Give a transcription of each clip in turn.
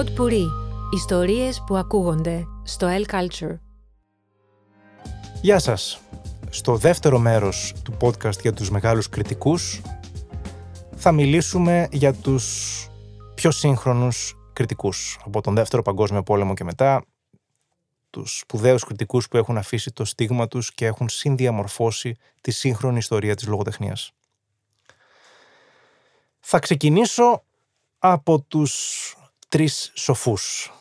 Pod Puri. Ιστορίες που ακούγονται στο El Culture. Γεια σας. Στο δεύτερο μέρος του podcast για τους μεγάλους κριτικούς θα μιλήσουμε για τους πιο σύγχρονους κριτικούς από τον Δεύτερο Παγκόσμιο Πόλεμο και μετά τους σπουδαίους κριτικούς που έχουν αφήσει το στίγμα τους και έχουν συνδιαμορφώσει τη σύγχρονη ιστορία της λογοτεχνίας. Θα ξεκινήσω από τους τρεις σοφούς.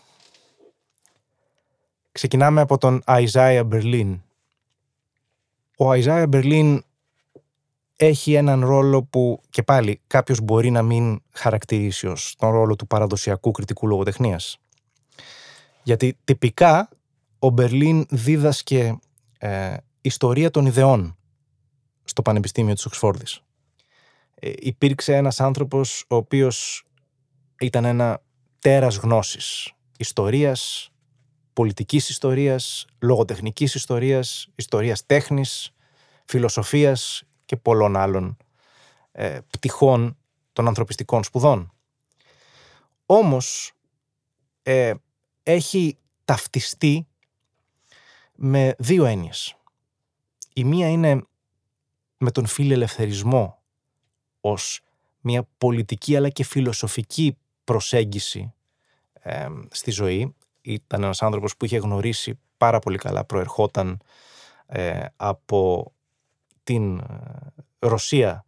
Ξεκινάμε από τον Αϊζάια Μπερλίν. Ο Αϊζάια Μπερλίν έχει έναν ρόλο που και πάλι κάποιος μπορεί να μην χαρακτηρίσει ως τον ρόλο του παραδοσιακού κριτικού λογοτεχνίας. Γιατί τυπικά ο Μπερλίν δίδασκε ε, ιστορία των ιδεών στο Πανεπιστήμιο της Οξφόρδης. Ε, υπήρξε ένας άνθρωπος ο οποίος ήταν ένα τέρας γνώσης ιστορίας, πολιτικής ιστορίας, λογοτεχνικής ιστορίας, ιστορίας τέχνης, φιλοσοφίας και πολλών άλλων ε, πτυχών των ανθρωπιστικών σπουδών. Όμως ε, έχει ταυτιστεί με δύο έννοιες. Η μία είναι με τον φιλελευθερισμό ως μια πολιτική αλλά και φιλοσοφική προσέγγιση στη ζωή. Ήταν ένας άνθρωπος που είχε γνωρίσει πάρα πολύ καλά, προερχόταν ε, από την ε, Ρωσία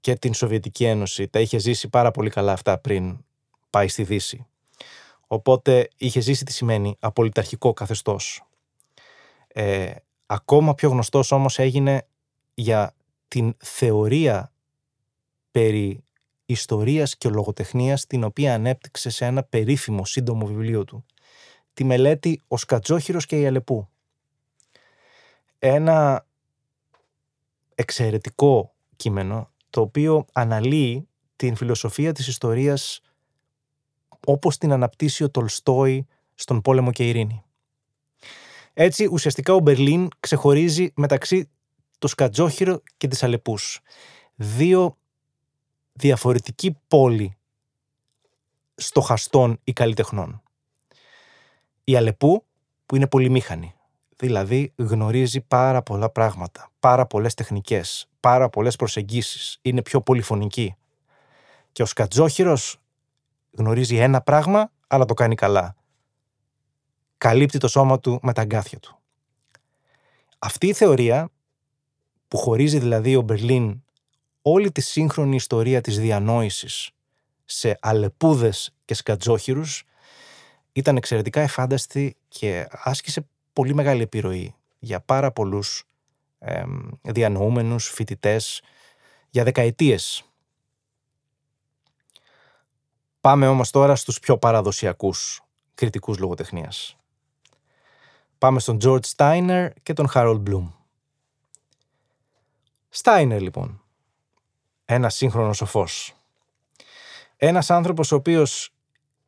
και την Σοβιετική Ένωση. Τα είχε ζήσει πάρα πολύ καλά αυτά πριν πάει στη Δύση. Οπότε είχε ζήσει τι σημαίνει απολυταρχικό καθεστώς. Ε, ακόμα πιο γνωστός όμως έγινε για την θεωρία περί ιστορίας και λογοτεχνίας την οποία ανέπτυξε σε ένα περίφημο σύντομο βιβλίο του. Τη μελέτη «Ο Σκατζόχυρος και η Αλεπού». Ένα εξαιρετικό κείμενο το οποίο αναλύει την φιλοσοφία της ιστορίας όπως την αναπτύσσει ο Τολστόη στον πόλεμο και ειρήνη. Έτσι, ουσιαστικά ο Μπερλίν ξεχωρίζει μεταξύ το Σκατζόχυρο και της Αλεπούς. Δύο διαφορετική πόλη στοχαστών ή καλλιτεχνών. Η Αλεπού που είναι πολυμήχανη, δηλαδή γνωρίζει πάρα πολλά πράγματα, πάρα πολλές τεχνικές, πάρα πολλές προσεγγίσεις, είναι πιο πολυφωνική. Και ο Σκατζόχυρος γνωρίζει ένα πράγμα, αλλά το κάνει καλά. Καλύπτει το σώμα του με τα αγκάθια του. Αυτή η θεωρία, που χωρίζει δηλαδή ο Μπερλίν όλη τη σύγχρονη ιστορία της διανόησης σε αλεπούδες και σκατζόχυρους ήταν εξαιρετικά εφάνταστη και άσκησε πολύ μεγάλη επιρροή για πάρα πολλούς ε, διανοούμενους, φοιτητές για δεκαετίες. Πάμε όμως τώρα στους πιο παραδοσιακούς κριτικούς λογοτεχνίας. Πάμε στον George Steiner και τον Harold Bloom. Steiner λοιπόν ένα σύγχρονο σοφός. Ένας άνθρωπος ο οποίος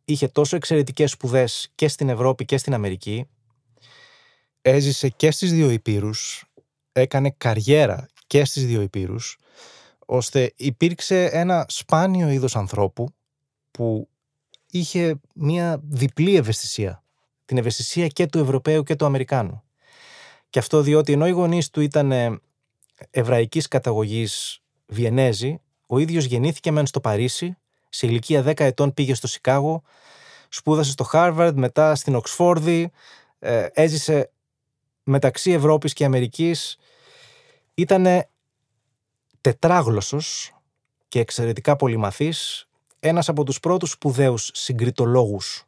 είχε τόσο εξαιρετικές σπουδές και στην Ευρώπη και στην Αμερική, έζησε και στις δύο υπήρους, έκανε καριέρα και στις δύο υπήρους, ώστε υπήρξε ένα σπάνιο είδος ανθρώπου που είχε μια διπλή ευαισθησία. Την ευαισθησία και του Ευρωπαίου και του Αμερικάνου. Και αυτό διότι ενώ οι γονείς του ήταν εβραϊκής καταγωγής Βιενέζη, ο ίδιος γεννήθηκε μεν στο Παρίσι, σε ηλικία 10 ετών πήγε στο Σικάγο, σπούδασε στο Χάρβαρντ, μετά στην Οξφόρδη, ε, έζησε μεταξύ Ευρώπης και Αμερικής. Ήταν τετράγλωσσος και εξαιρετικά πολυμαθής, ένας από τους πρώτους σπουδαίους συγκριτολόγους,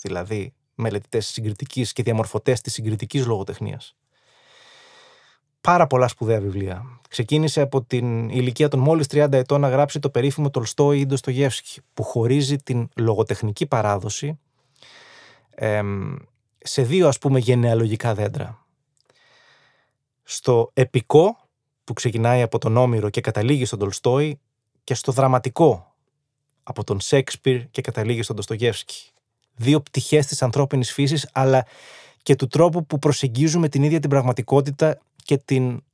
δηλαδή μελετητές συγκριτικής και διαμορφωτές της συγκριτικής λογοτεχνίας πάρα πολλά σπουδαία βιβλία. Ξεκίνησε από την ηλικία των μόλις 30 ετών να γράψει το περίφημο Τολστόι ή Ντοστογεύσκη, που χωρίζει την λογοτεχνική παράδοση σε δύο ας πούμε γενεαλογικά δέντρα. Στο επικό, που ξεκινάει από τον Όμηρο και καταλήγει στον Τολστόι, και στο δραματικό, από τον Σέξπιρ και καταλήγει στον Ντοστογεύσκη. Δύο πτυχές της ανθρώπινης φύσης, αλλά και του τρόπου που προσεγγίζουμε την ίδια την πραγματικότητα και την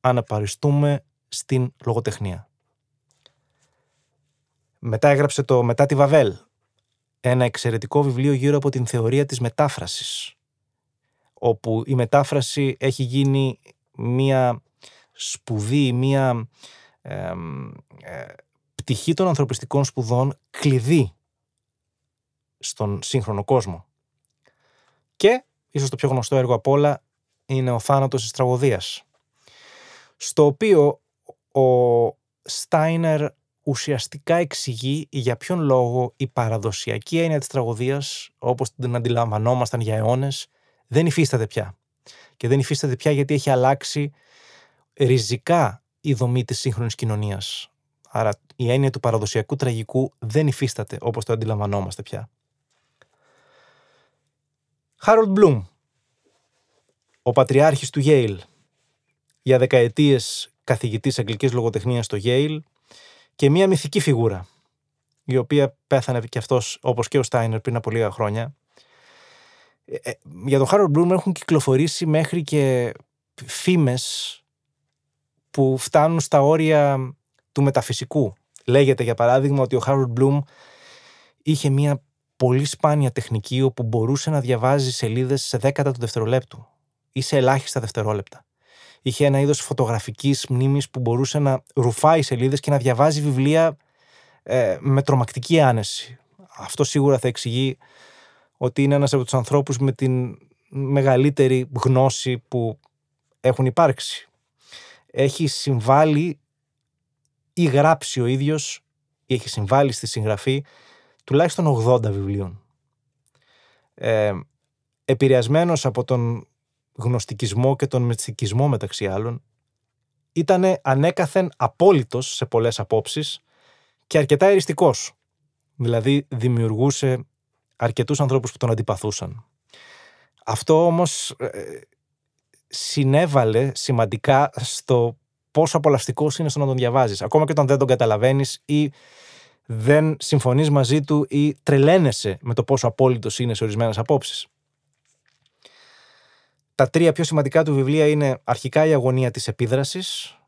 αναπαριστούμε στην λογοτεχνία. Μετά έγραψε το «Μετά τη Βαβέλ», ένα εξαιρετικό βιβλίο γύρω από την θεωρία της μετάφρασης, όπου η μετάφραση έχει γίνει μία σπουδή, μία ε, πτυχή των ανθρωπιστικών σπουδών κλειδί στον σύγχρονο κόσμο. Και, ίσως το πιο γνωστό έργο απ' όλα, είναι ο θάνατος της τραγωδίας, στο οποίο ο Στάινερ ουσιαστικά εξηγεί για ποιον λόγο η παραδοσιακή έννοια της τραγωδίας, όπως την αντιλαμβανόμασταν για αιώνες, δεν υφίσταται πια. Και δεν υφίσταται πια γιατί έχει αλλάξει ριζικά η δομή της σύγχρονης κοινωνίας. Άρα η έννοια του παραδοσιακού τραγικού δεν υφίσταται όπως το αντιλαμβανόμαστε πια. Χάρολτ Μπλουμ, ο πατριάρχης του Yale, για δεκαετίες καθηγητής αγγλικής λογοτεχνίας στο Yale και μία μυθική φιγούρα, η οποία πέθανε και αυτός όπως και ο Στάινερ πριν από λίγα χρόνια. Ε, ε, για τον Χάρολτ Μπλουμ έχουν κυκλοφορήσει μέχρι και φήμες που φτάνουν στα όρια του μεταφυσικού. Λέγεται για παράδειγμα ότι ο Χάρολτ Μπλουμ είχε μία πολύ σπάνια τεχνική όπου μπορούσε να διαβάζει σελίδες σε δέκατα του δευτερολέπτου ή σε ελάχιστα δευτερόλεπτα. Είχε ένα είδος φωτογραφικής μνήμης που μπορούσε να ρουφάει σελίδες και να διαβάζει βιβλία ε, με τρομακτική άνεση. Αυτό σίγουρα θα εξηγεί ότι είναι ένας από τους ανθρώπους με την μεγαλύτερη γνώση που έχουν υπάρξει. Έχει συμβάλει ή γράψει ο ίδιος ή έχει συμβάλει στη συγγραφή τουλάχιστον 80 βιβλίων. Ε, επηρεασμένος από τον γνωστικισμό και τον μυστικισμό μεταξύ άλλων, ήταν ανέκαθεν απόλυτος σε πολλές απόψεις και αρκετά εριστικός. Δηλαδή δημιουργούσε αρκετούς ανθρώπους που τον αντιπαθούσαν. Αυτό όμως ε, συνέβαλε σημαντικά στο πόσο απολαυστικός είναι στο να τον διαβάζεις. Ακόμα και όταν δεν τον καταλαβαίνεις ή δεν συμφωνείς μαζί του ή τρελαίνεσαι με το πόσο απόλυτος είναι σε ορισμένες απόψεις. Τα τρία πιο σημαντικά του βιβλία είναι αρχικά η αγωνία της επίδρασης,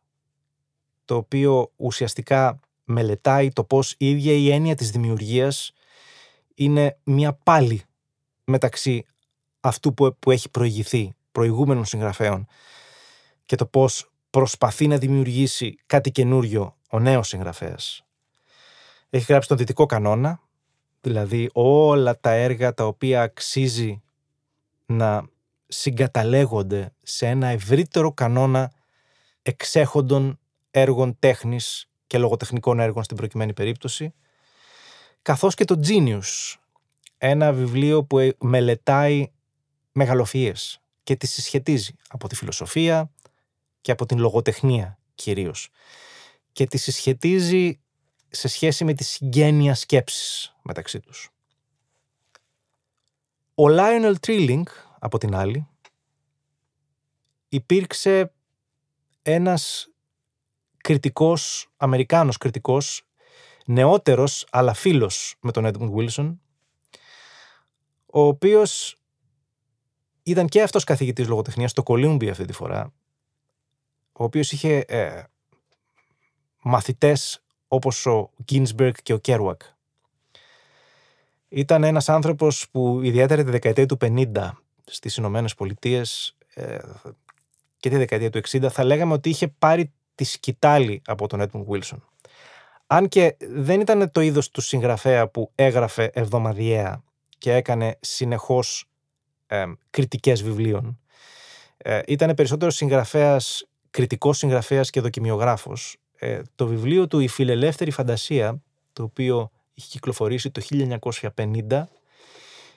το οποίο ουσιαστικά μελετάει το πώς η ίδια η έννοια της δημιουργίας είναι μια πάλι μεταξύ αυτού που, που έχει προηγηθεί προηγούμενων συγγραφέων και το πώς προσπαθεί να δημιουργήσει κάτι καινούριο ο νέος συγγραφέας. Έχει γράψει τον δυτικό κανόνα, δηλαδή όλα τα έργα τα οποία αξίζει να συγκαταλέγονται σε ένα ευρύτερο κανόνα εξέχοντων έργων τέχνης και λογοτεχνικών έργων στην προκειμένη περίπτωση, καθώς και το Genius, ένα βιβλίο που ε, μελετάει μεγαλοφίες και τις συσχετίζει από τη φιλοσοφία και από την λογοτεχνία κυρίως και τις συσχετίζει σε σχέση με τη συγγένεια σκέψης μεταξύ τους. Ο Lionel Trilling, από την άλλη, υπήρξε ένας κριτικός, Αμερικάνος κριτικός, νεότερος αλλά φίλος με τον Edmund Wilson, ο οποίος ήταν και αυτός καθηγητής λογοτεχνίας στο Columbia αυτή τη φορά, ο οποίος είχε ε, μαθητές όπως ο Ginsberg και ο Kerouac. Ήταν ένας άνθρωπος που ιδιαίτερα τη δεκαετία του 50 στις Ηνωμένες Πολιτείες ε, και τη δεκαετία του 60 θα λέγαμε ότι είχε πάρει τη σκητάλη από τον Edmund Wilson. Αν και δεν ήταν το είδος του συγγραφέα που έγραφε εβδομαδιαία και έκανε συνεχώς ε, κριτικές βιβλίων. Ε, ήταν περισσότερο συγγραφέας, κριτικός συγγραφέας και δοκιμιογράφος. Ε, το βιβλίο του «Η φιλελεύθερη φαντασία», το οποίο είχε κυκλοφορήσει το 1950,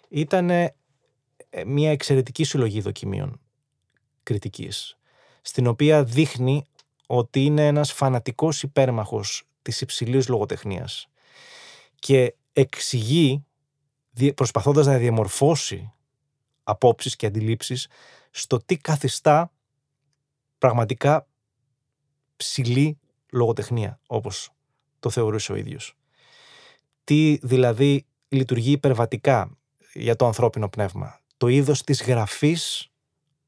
ήταν ε, μια εξαιρετική συλλογή δοκιμίων κριτικής, στην οποία δείχνει ότι είναι ένας φανατικός υπέρμαχος της υψηλής λογοτεχνίας και εξηγεί, προσπαθώντας να διαμορφώσει απόψεις και αντιλήψεις στο τι καθιστά πραγματικά ψηλή λογοτεχνία, όπως το θεωρούσε ο ίδιος. Τι δηλαδή λειτουργεί υπερβατικά για το ανθρώπινο πνεύμα. Το είδος της γραφής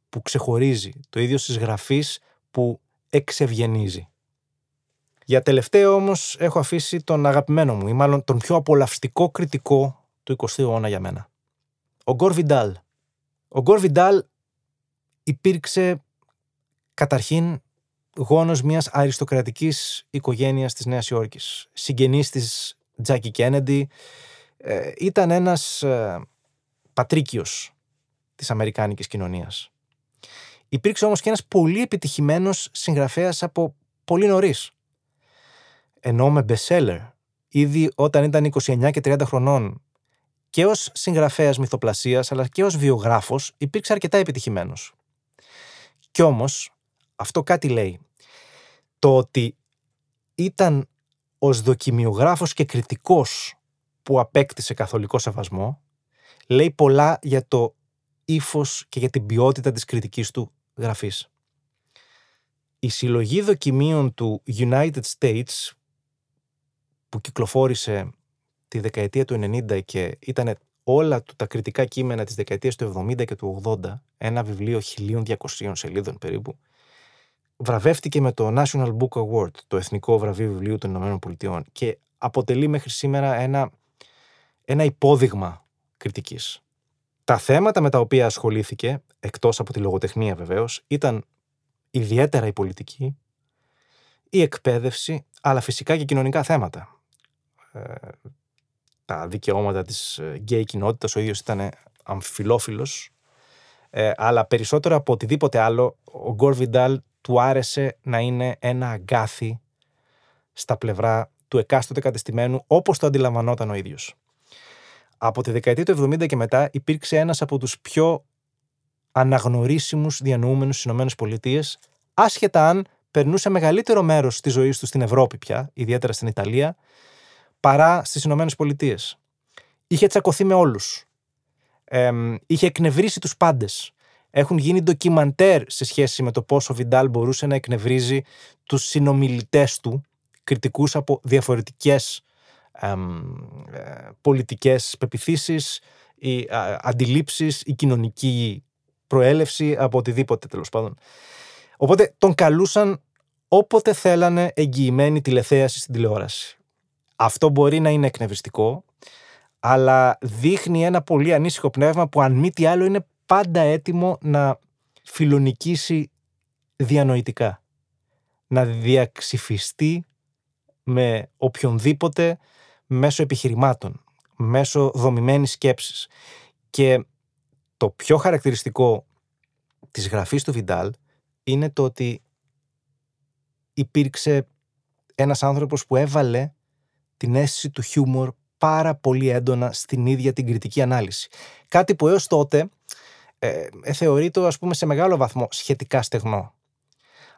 που ξεχωρίζει, το είδος της γραφής που εξευγενίζει. Για τελευταίο όμως έχω αφήσει τον αγαπημένο μου ή μάλλον τον πιο απολαυστικό κριτικό του 20ου αιώνα για μένα. Ο Γκορ Βιντάλ. Ο Γκορ Βιντάλ υπήρξε καταρχήν γόνος μιας αριστοκρατικής οικογένειας της Νέας Υόρκης. Συγγενής της Τζάκι Κένεντι. Ε, ήταν ένας ε, πατρίκιος της Αμερικάνικης κοινωνίας. Υπήρξε όμως και ένας πολύ επιτυχημένος συγγραφέας από πολύ νωρίς. Ενώ με bestseller, ήδη όταν ήταν 29 και 30 χρονών και ως συγγραφέας μυθοπλασίας αλλά και ως βιογράφος υπήρξε αρκετά επιτυχημένος. Κι όμως, αυτό κάτι λέει. Το ότι ήταν ως δοκιμιογράφος και κριτικός που απέκτησε καθολικό σεβασμό λέει πολλά για το ύφος και για την ποιότητα της κριτικής του γραφής. Η συλλογή δοκιμίων του United States που κυκλοφόρησε τη δεκαετία του 90 και ήταν όλα του τα κριτικά κείμενα της δεκαετίας του 70 και του 80, ένα βιβλίο 1200 σελίδων περίπου, βραβεύτηκε με το National Book Award, το Εθνικό Βραβείο Βιβλίου των Ηνωμένων Πολιτειών και αποτελεί μέχρι σήμερα ένα, ένα υπόδειγμα κριτικής. Τα θέματα με τα οποία ασχολήθηκε, εκτός από τη λογοτεχνία βεβαίως, ήταν ιδιαίτερα η πολιτική, η εκπαίδευση, αλλά φυσικά και κοινωνικά θέματα. Ε, τα δικαιώματα της γκέι κοινότητας, ο ίδιος ήταν αμφιλόφιλος, ε, αλλά περισσότερο από οτιδήποτε άλλο, ο Γκορ Βιντάλ του άρεσε να είναι ένα αγκάθι στα πλευρά του εκάστοτε κατεστημένου, όπως το αντιλαμβανόταν ο ίδιος από τη δεκαετία του 70 και μετά υπήρξε ένας από τους πιο αναγνωρίσιμους διανοούμενους στις ΗΠΑ, άσχετα αν περνούσε μεγαλύτερο μέρος της ζωής του στην Ευρώπη πια, ιδιαίτερα στην Ιταλία, παρά στις ΗΠΑ. Είχε τσακωθεί με όλους. Ε, είχε εκνευρίσει τους πάντες. Έχουν γίνει ντοκιμαντέρ σε σχέση με το πόσο ο Βιντάλ μπορούσε να εκνευρίζει τους συνομιλητές του, κριτικούς από διαφορετικές ε, πολιτικές πεπιθήσεις, οι αντιλήψεις, η κοινωνική προέλευση από οτιδήποτε τέλος πάντων. Οπότε τον καλούσαν όποτε θέλανε εγγυημένη τηλεθέαση στην τηλεόραση. Αυτό μπορεί να είναι εκνευριστικό, αλλά δείχνει ένα πολύ ανήσυχο πνεύμα που αν μη τι άλλο είναι πάντα έτοιμο να φιλονικήσει διανοητικά. Να διαξυφιστεί με οποιονδήποτε μέσω επιχειρημάτων, μέσω δομημένης σκέψης. Και το πιο χαρακτηριστικό της γραφής του Βιντάλ είναι το ότι υπήρξε ένας άνθρωπος που έβαλε την αίσθηση του χιούμορ πάρα πολύ έντονα στην ίδια την κριτική ανάλυση. Κάτι που έως τότε ε, ε θεωρείται ας πούμε σε μεγάλο βαθμό σχετικά στεγνό.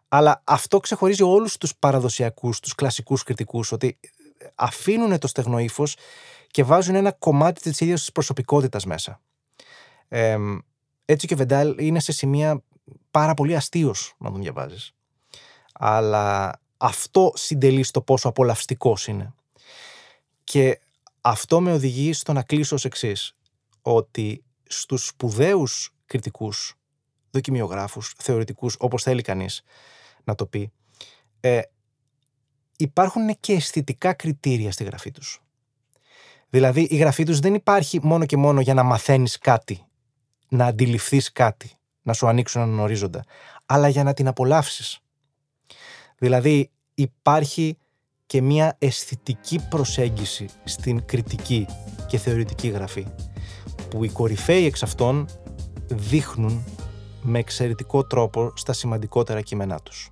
Αλλά αυτό ξεχωρίζει όλους τους παραδοσιακούς, τους κλασικούς κριτικούς, ότι αφήνουν το στεγνό ύφος και βάζουν ένα κομμάτι της ίδιας της προσωπικότητας μέσα. Ε, έτσι και ο Βεντάλ είναι σε σημεία πάρα πολύ αστείο να τον διαβάζεις. Αλλά αυτό συντελεί στο πόσο απολαυστικός είναι. Και αυτό με οδηγεί στο να κλείσω ως εξής. Ότι στους σπουδαίους κριτικούς, δοκιμιογράφους, θεωρητικούς, όπως θέλει κανείς να το πει, ε, υπάρχουν και αισθητικά κριτήρια στη γραφή τους. Δηλαδή η γραφή τους δεν υπάρχει μόνο και μόνο για να μαθαίνεις κάτι, να αντιληφθείς κάτι, να σου ανοίξουν έναν ορίζοντα, αλλά για να την απολαύσεις. Δηλαδή υπάρχει και μια αισθητική προσέγγιση στην κριτική και θεωρητική γραφή, που οι κορυφαίοι εξ αυτών δείχνουν με εξαιρετικό τρόπο στα σημαντικότερα κείμενά τους.